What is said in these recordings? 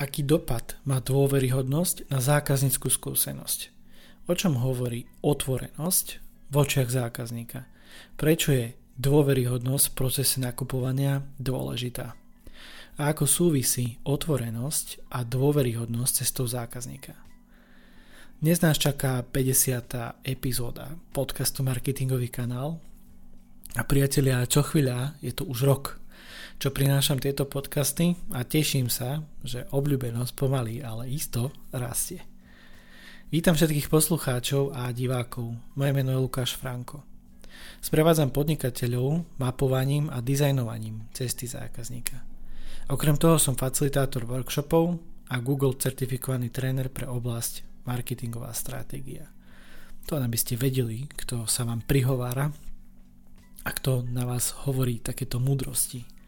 Aký dopad má dôveryhodnosť na zákazníckú skúsenosť? O čom hovorí otvorenosť v očiach zákazníka? Prečo je dôveryhodnosť v procese nakupovania dôležitá? A ako súvisí otvorenosť a dôveryhodnosť cestou zákazníka? Dnes nás čaká 50. epizóda podcastu Marketingový kanál a priatelia, čo chvíľa je to už rok čo prinášam tieto podcasty a teším sa, že obľúbenosť pomaly, ale isto rastie. Vítam všetkých poslucháčov a divákov. Moje meno je Lukáš Franko. Sprevádzam podnikateľov mapovaním a dizajnovaním cesty zákazníka. Okrem toho som facilitátor workshopov a Google certifikovaný tréner pre oblasť marketingová stratégia. To aby ste vedeli, kto sa vám prihovára a kto na vás hovorí takéto múdrosti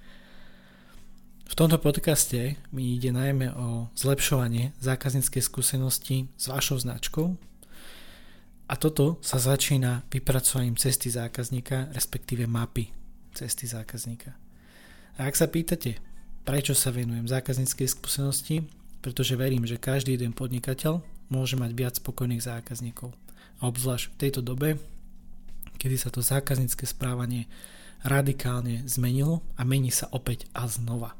v tomto podcaste mi ide najmä o zlepšovanie zákazníckej skúsenosti s vašou značkou a toto sa začína vypracovaním cesty zákazníka, respektíve mapy cesty zákazníka. A ak sa pýtate, prečo sa venujem zákazníckej skúsenosti, pretože verím, že každý jeden podnikateľ môže mať viac spokojných zákazníkov. A obzvlášť v tejto dobe, kedy sa to zákaznícke správanie radikálne zmenilo a mení sa opäť a znova.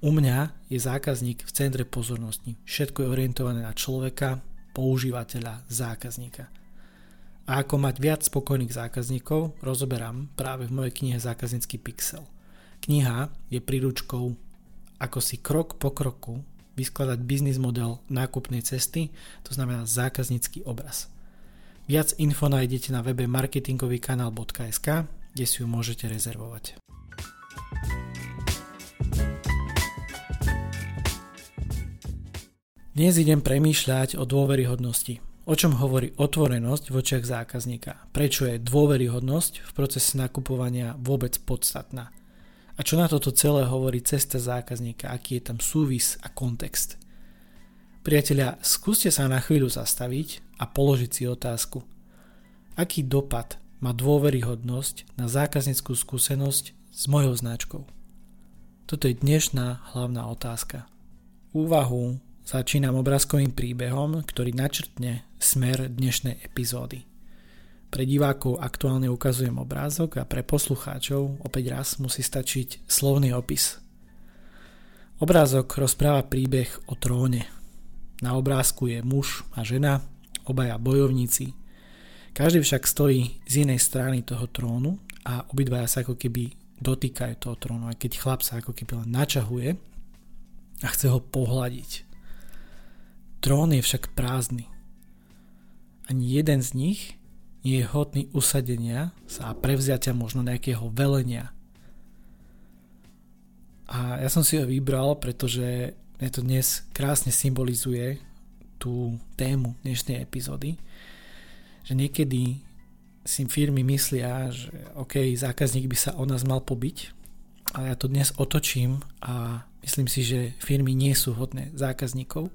U mňa je zákazník v centre pozornosti. Všetko je orientované na človeka, používateľa, zákazníka. A ako mať viac spokojných zákazníkov, rozoberám práve v mojej knihe Zákaznícky pixel. Kniha je príručkou, ako si krok po kroku vyskladať biznis model nákupnej cesty, to znamená zákaznícky obraz. Viac info nájdete na webe marketingovýkanál.sk, kde si ju môžete rezervovať. Dnes idem premýšľať o dôveryhodnosti. O čom hovorí otvorenosť v očiach zákazníka? Prečo je dôveryhodnosť v procese nakupovania vôbec podstatná? A čo na toto celé hovorí cesta zákazníka? Aký je tam súvis a kontext? Priatelia, skúste sa na chvíľu zastaviť a položiť si otázku. Aký dopad má dôveryhodnosť na zákazníckú skúsenosť s mojou značkou? Toto je dnešná hlavná otázka. Úvahu Začínam obrázkovým príbehom, ktorý načrtne smer dnešnej epizódy. Pre divákov aktuálne ukazujem obrázok a pre poslucháčov opäť raz musí stačiť slovný opis. Obrázok rozpráva príbeh o tróne. Na obrázku je muž a žena, obaja bojovníci. Každý však stojí z inej strany toho trónu a obidvaja sa ako keby dotýkajú toho trónu, aj keď chlap sa ako keby len načahuje a chce ho pohľadiť. Trón je však prázdny. Ani jeden z nich nie je hodný usadenia sa a prevziatia možno nejakého velenia. A ja som si ho vybral, pretože mne to dnes krásne symbolizuje tú tému dnešnej epizódy, že niekedy si firmy myslia, že OK, zákazník by sa o nás mal pobiť, ale ja to dnes otočím a myslím si, že firmy nie sú hodné zákazníkov,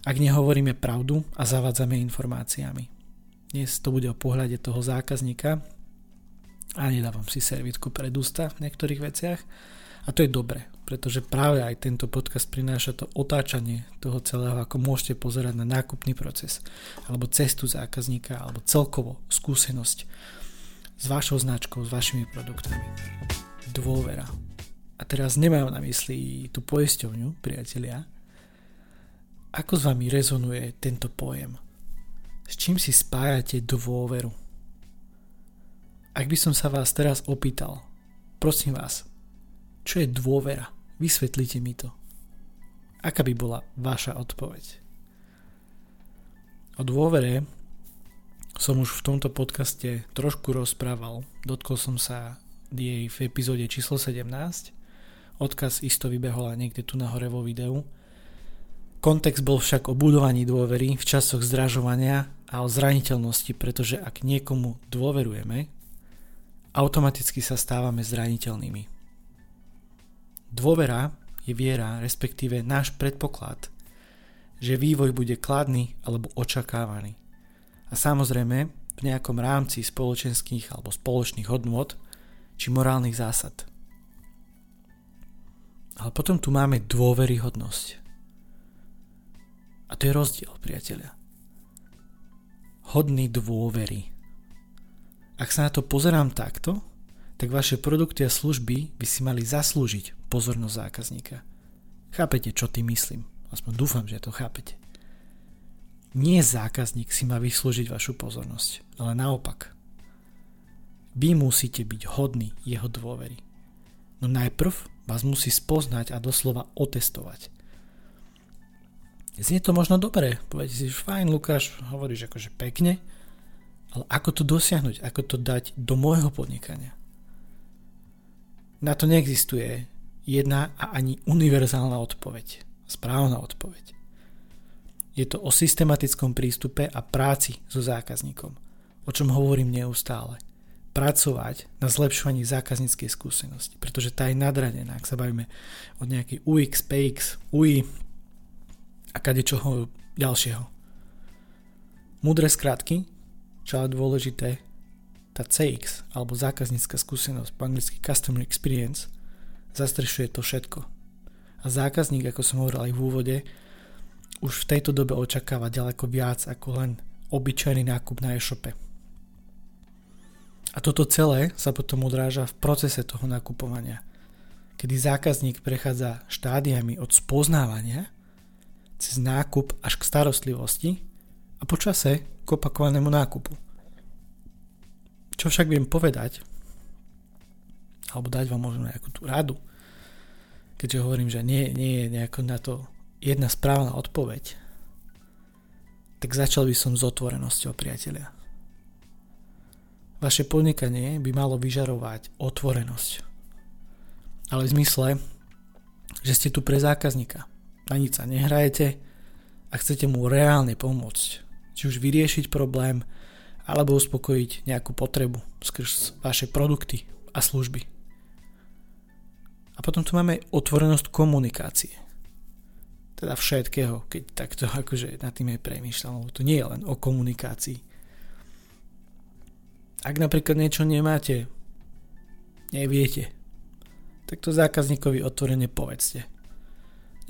ak nehovoríme pravdu a zavádzame informáciami. Dnes to bude o pohľade toho zákazníka a nedávam si servitku pred ústa v niektorých veciach a to je dobre, pretože práve aj tento podcast prináša to otáčanie toho celého, ako môžete pozerať na nákupný proces alebo cestu zákazníka alebo celkovo skúsenosť s vašou značkou, s vašimi produktami. Dôvera. A teraz nemajú na mysli tú poisťovňu, priatelia, ako s vami rezonuje tento pojem? S čím si spájate dôveru? Ak by som sa vás teraz opýtal, prosím vás, čo je dôvera? Vysvetlite mi to. Aká by bola vaša odpoveď? O dôvere som už v tomto podcaste trošku rozprával. Dotkol som sa jej v epizóde číslo 17. Odkaz isto vybehol niekde tu na hore vo videu. Kontext bol však o budovaní dôvery v časoch zdražovania a o zraniteľnosti, pretože ak niekomu dôverujeme, automaticky sa stávame zraniteľnými. Dôvera je viera, respektíve náš predpoklad, že vývoj bude kladný alebo očakávaný. A samozrejme v nejakom rámci spoločenských alebo spoločných hodnôt či morálnych zásad. Ale potom tu máme dôveryhodnosť. A to je rozdiel, priatelia. Hodný dôvery. Ak sa na to pozerám takto, tak vaše produkty a služby by si mali zaslúžiť pozornosť zákazníka. Chápete, čo tým myslím? Aspoň dúfam, že to chápete. Nie zákazník si má vyslúžiť vašu pozornosť, ale naopak. Vy musíte byť hodní jeho dôvery. No najprv vás musí spoznať a doslova otestovať. Znie to možno dobre, poviete si, fajn Lukáš, hovoríš akože pekne, ale ako to dosiahnuť, ako to dať do môjho podnikania? Na to neexistuje jedna a ani univerzálna odpoveď. Správna odpoveď. Je to o systematickom prístupe a práci so zákazníkom, o čom hovorím neustále. Pracovať na zlepšovaní zákazníckej skúsenosti, pretože tá je nadradená, ak sa bavíme od nejakej UX, PX, UI a kade čoho ďalšieho. Múdre skratky, čo je dôležité, tá CX, alebo zákaznícka skúsenosť, po anglicky Customer Experience, zastrešuje to všetko. A zákazník, ako som hovoril aj v úvode, už v tejto dobe očakáva ďaleko viac ako len obyčajný nákup na e-shope. A toto celé sa potom odráža v procese toho nakupovania, kedy zákazník prechádza štádiami od spoznávania cez nákup až k starostlivosti a počase k opakovanému nákupu. Čo však viem povedať, alebo dať vám možno nejakú tú radu, keďže hovorím, že nie, nie je nejako na to jedna správna odpoveď, tak začal by som s otvorenosťou, priatelia. Vaše podnikanie by malo vyžarovať otvorenosť. Ale v zmysle, že ste tu pre zákazníka. Na nič sa nehrajete a chcete mu reálne pomôcť. Či už vyriešiť problém, alebo uspokojiť nejakú potrebu skrz vaše produkty a služby. A potom tu máme otvorenosť komunikácie. Teda všetkého, keď takto akože nad tým aj premýšľam, lebo to nie je len o komunikácii. Ak napríklad niečo nemáte, neviete, tak to zákazníkovi otvorene povedzte.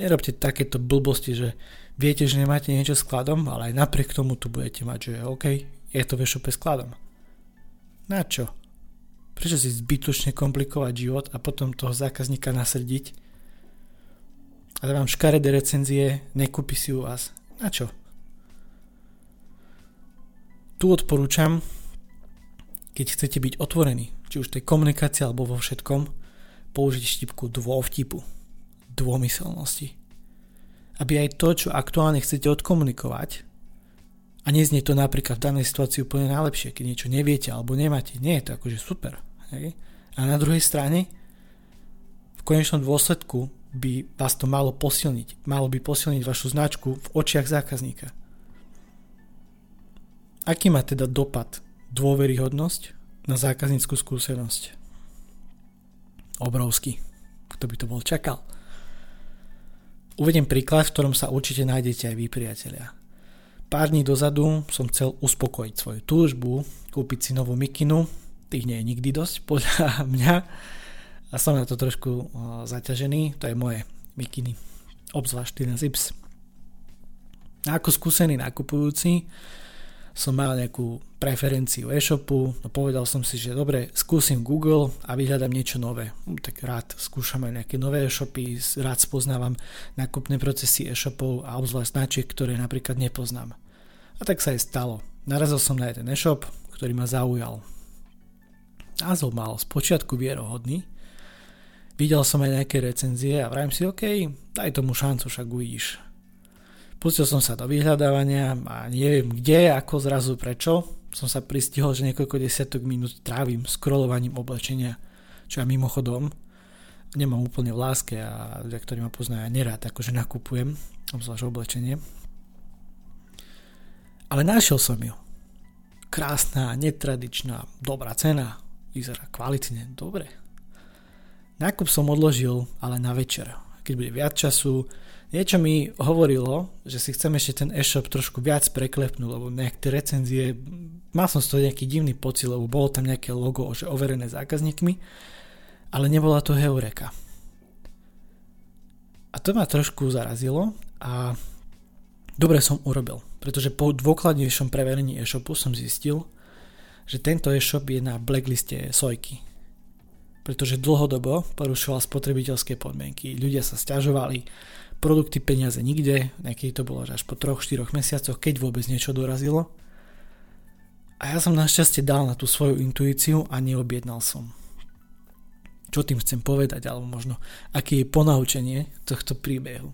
Nerobte takéto blbosti, že viete, že nemáte niečo skladom, ale aj napriek tomu tu budete mať, že OK, je to v e-shope skladom. Na čo? Prečo si zbytočne komplikovať život a potom toho zákazníka nasrdiť? A vám škaredé recenzie, nekúpi si u vás. Na čo? Tu odporúčam, keď chcete byť otvorení, či už tej komunikácii alebo vo všetkom, použiť štipku dôvtipu, dômyselnosti. Aby aj to, čo aktuálne chcete odkomunikovať, a neznie to napríklad v danej situácii úplne najlepšie, keď niečo neviete alebo nemáte. Nie je to akože super. Hej? A na druhej strane, v konečnom dôsledku by vás to malo posilniť. Malo by posilniť vašu značku v očiach zákazníka. Aký má teda dopad dôveryhodnosť na zákazníckú skúsenosť? Obrovský. Kto by to bol čakal? Uvediem príklad, v ktorom sa určite nájdete aj vy, priatelia. Pár dní dozadu som chcel uspokojiť svoju túžbu, kúpiť si novú mikinu, tých nie je nikdy dosť podľa mňa a som na to trošku zaťažený, to je moje mikiny, obzvlášť na Zips. A ako skúsený nakupujúci som mal nejakú preferenciu e-shopu, no povedal som si, že dobre, skúsim Google a vyhľadám niečo nové. Hm, tak rád skúšam aj nejaké nové e-shopy, rád spoznávam nákupné procesy e-shopov a obzvlášť značiek, ktoré napríklad nepoznám. A tak sa aj stalo. Narazil som na jeden e-shop, ktorý ma zaujal. Názov mal spočiatku vierohodný, videl som aj nejaké recenzie a vrajím si, OK, daj tomu šancu, však uvidíš. Pustil som sa do vyhľadávania a neviem kde, ako zrazu prečo. Som sa pristihol, že niekoľko desiatok minút trávim scrollovaním oblečenia, čo ja mimochodom nemám úplne v láske a ľudia, ktorí ma poznajú, ja nerád akože nakupujem, obzvlášť oblečenie. Ale našiel som ju. Krásna, netradičná, dobrá cena. Vyzerá kvalitne, dobre. Nákup som odložil, ale na večer. Keď bude viac času, niečo mi hovorilo, že si chcem ešte ten e-shop trošku viac preklepnúť, lebo nejak recenzie, mal som z toho nejaký divný pocit, lebo bolo tam nejaké logo, že overené zákazníkmi, ale nebola to heureka. A to ma trošku zarazilo a dobre som urobil, pretože po dôkladnejšom preverení e-shopu som zistil, že tento e-shop je na blackliste Sojky. Pretože dlhodobo porušoval spotrebiteľské podmienky. Ľudia sa stiažovali, produkty peniaze nikde, niekedy to bolo až po 3-4 mesiacoch, keď vôbec niečo dorazilo. A ja som našťastie dal na tú svoju intuíciu a neobjednal som. Čo tým chcem povedať, alebo možno aké je ponaučenie tohto príbehu.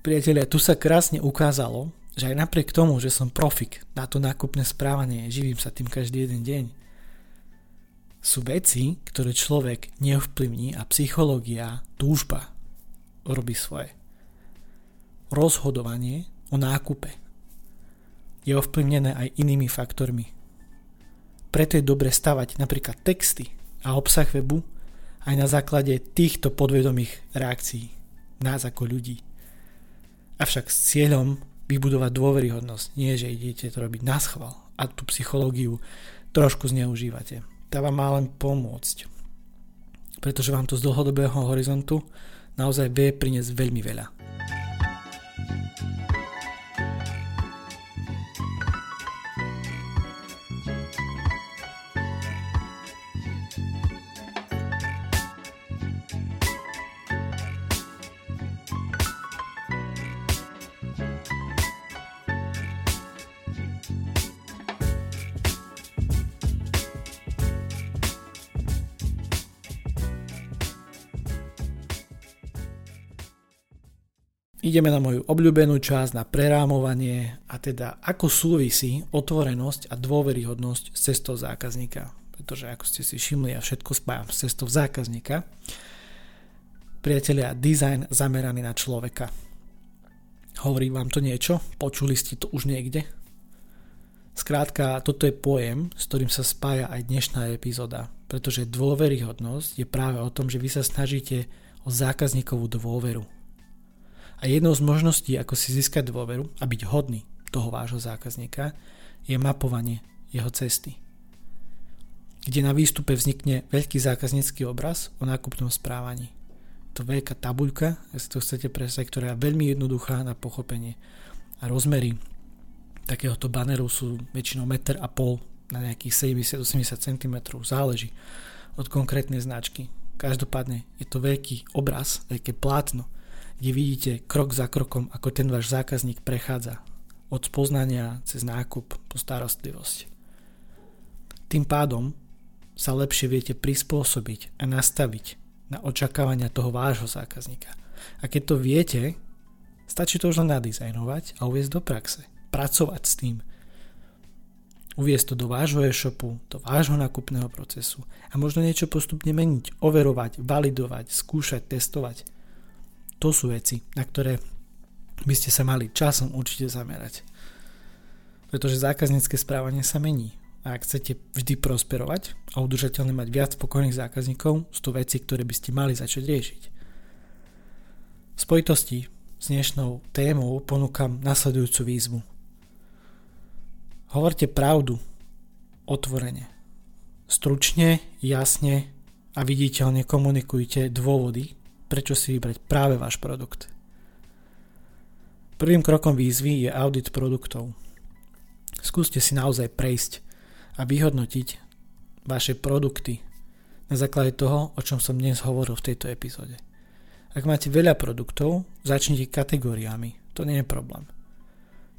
Priatelia, tu sa krásne ukázalo, že aj napriek tomu, že som profik na to nákupné správanie, živím sa tým každý jeden deň, sú veci, ktoré človek neovplyvní a psychológia, túžba robí svoje. Rozhodovanie o nákupe je ovplyvnené aj inými faktormi. Preto je dobre stavať napríklad texty a obsah webu aj na základe týchto podvedomých reakcií nás ako ľudí. Avšak s cieľom vybudovať dôveryhodnosť, nie že idete to robiť na schval a tú psychológiu trošku zneužívate. Vám má len pomôcť, pretože vám to z dlhodobého horizontu naozaj vie priniesť veľmi veľa. Ideme na moju obľúbenú časť na prerámovanie a teda ako súvisí otvorenosť a dôveryhodnosť s cestou zákazníka. Pretože ako ste si všimli, ja všetko spájam s cestou zákazníka. Priatelia, dizajn zameraný na človeka. Hovorí vám to niečo? Počuli ste to už niekde? Skrátka, toto je pojem, s ktorým sa spája aj dnešná epizóda, pretože dôveryhodnosť je práve o tom, že vy sa snažíte o zákazníkovú dôveru a jednou z možností, ako si získať dôveru a byť hodný toho vášho zákazníka, je mapovanie jeho cesty. Kde na výstupe vznikne veľký zákaznícky obraz o nákupnom správaní. To veľká tabuľka, ak si to chcete presať, ktorá je veľmi jednoduchá na pochopenie. A rozmery takéhoto baneru sú väčšinou 1,5 m na nejakých 70-80 cm, záleží od konkrétnej značky. Každopádne je to veľký obraz, veľké plátno, kde vidíte krok za krokom, ako ten váš zákazník prechádza od spoznania cez nákup po starostlivosť. Tým pádom sa lepšie viete prispôsobiť a nastaviť na očakávania toho vášho zákazníka. A keď to viete, stačí to už len nadizajnovať a uviezť do praxe. Pracovať s tým. Uviezť to do vášho e-shopu, do vášho nákupného procesu a možno niečo postupne meniť, overovať, validovať, skúšať, testovať – to sú veci, na ktoré by ste sa mali časom určite zamerať. Pretože zákaznícke správanie sa mení. A ak chcete vždy prosperovať a udržateľne mať viac spokojných zákazníkov, sú to veci, ktoré by ste mali začať riešiť. V spojitosti s dnešnou témou ponúkam nasledujúcu výzvu. Hovorte pravdu, otvorene. Stručne, jasne a viditeľne komunikujte dôvody, prečo si vybrať práve váš produkt. Prvým krokom výzvy je audit produktov. Skúste si naozaj prejsť a vyhodnotiť vaše produkty na základe toho, o čom som dnes hovoril v tejto epizóde. Ak máte veľa produktov, začnite kategóriami, to nie je problém.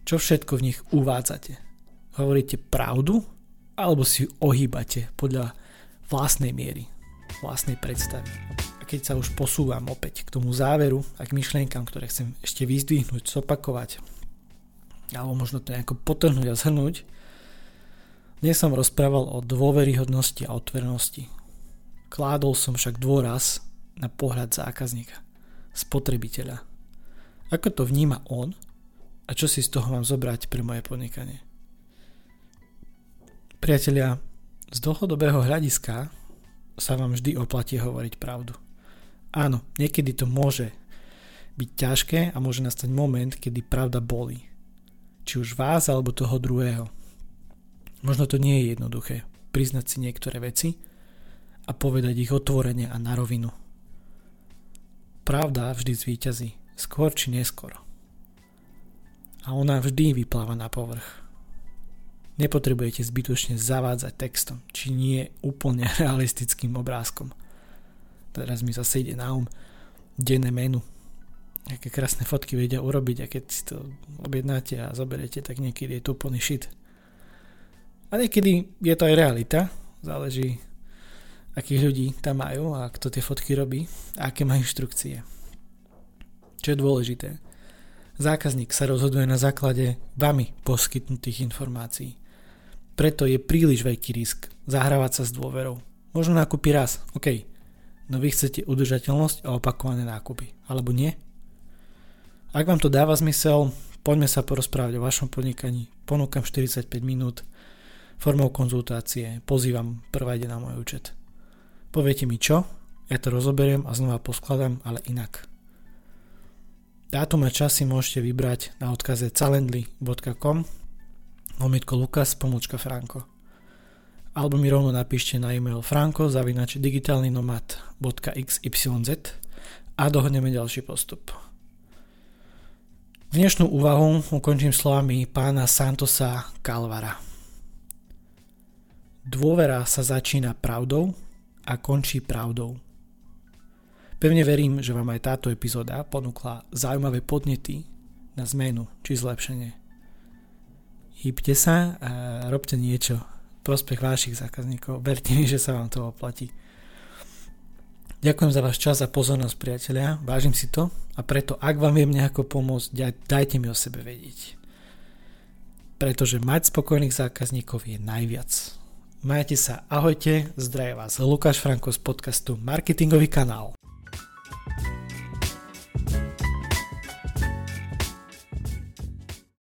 Čo všetko v nich uvádzate? Hovoríte pravdu alebo si ohýbate podľa vlastnej miery, vlastnej predstavy? Keď sa už posúvam opäť k tomu záveru a k myšlienkam, ktoré chcem ešte vyzdvihnúť, zopakovať, alebo možno to nejako potrhnúť a zhrnúť, dnes som rozprával o dôveryhodnosti a otvorenosti. Kládol som však dôraz na pohľad zákazníka, spotrebiteľa. Ako to vníma on a čo si z toho mám zobrať pre moje podnikanie. Priatelia, z dlhodobého hľadiska sa vám vždy oplatí hovoriť pravdu. Áno, niekedy to môže byť ťažké a môže nastať moment, kedy pravda bolí. Či už vás alebo toho druhého. Možno to nie je jednoduché priznať si niektoré veci a povedať ich otvorene a na rovinu. pravda vždy zvíťazí, skôr či neskôr. A ona vždy vypláva na povrch. Nepotrebujete zbytočne zavádzať textom, či nie úplne realistickým obrázkom. Teraz mi zase ide na um denné menu. Aké krásne fotky vedia urobiť a keď si to objednáte a zoberiete, tak niekedy je to úplný shit. A niekedy je to aj realita, záleží akých ľudí tam majú a kto tie fotky robí a aké má inštrukcie. Čo je dôležité? Zákazník sa rozhoduje na základe vami poskytnutých informácií. Preto je príliš veľký risk zahrávať sa s dôverou. Možno nákupy raz, OK, no vy chcete udržateľnosť a opakované nákupy, alebo nie? Ak vám to dáva zmysel, poďme sa porozprávať o vašom podnikaní. Ponúkam 45 minút formou konzultácie, pozývam prvá na môj účet. Poviete mi čo, ja to rozoberiem a znova poskladám, ale inak. Dátum a časy môžete vybrať na odkaze calendly.com lomitko Lukas pomočka Franko. Alebo mi rovno napíšte na e-mail franko zavinač digitálnynomad.xyz a dohodneme ďalší postup. Dnešnú úvahu ukončím slovami pána Santosa Calvara. Dôvera sa začína pravdou, a končí pravdou. Pevne verím, že vám aj táto epizóda ponúkla zaujímavé podnety na zmenu či zlepšenie. Hýbte sa a robte niečo prospech vašich zákazníkov. Verte mi, že sa vám to oplatí. Ďakujem za váš čas a pozornosť, priatelia. Vážim si to a preto, ak vám viem nejako pomôcť, dajte mi o sebe vedieť. Pretože mať spokojných zákazníkov je najviac. Majte sa, ahojte, zdraje vás Lukáš Franko z podcastu Marketingový kanál.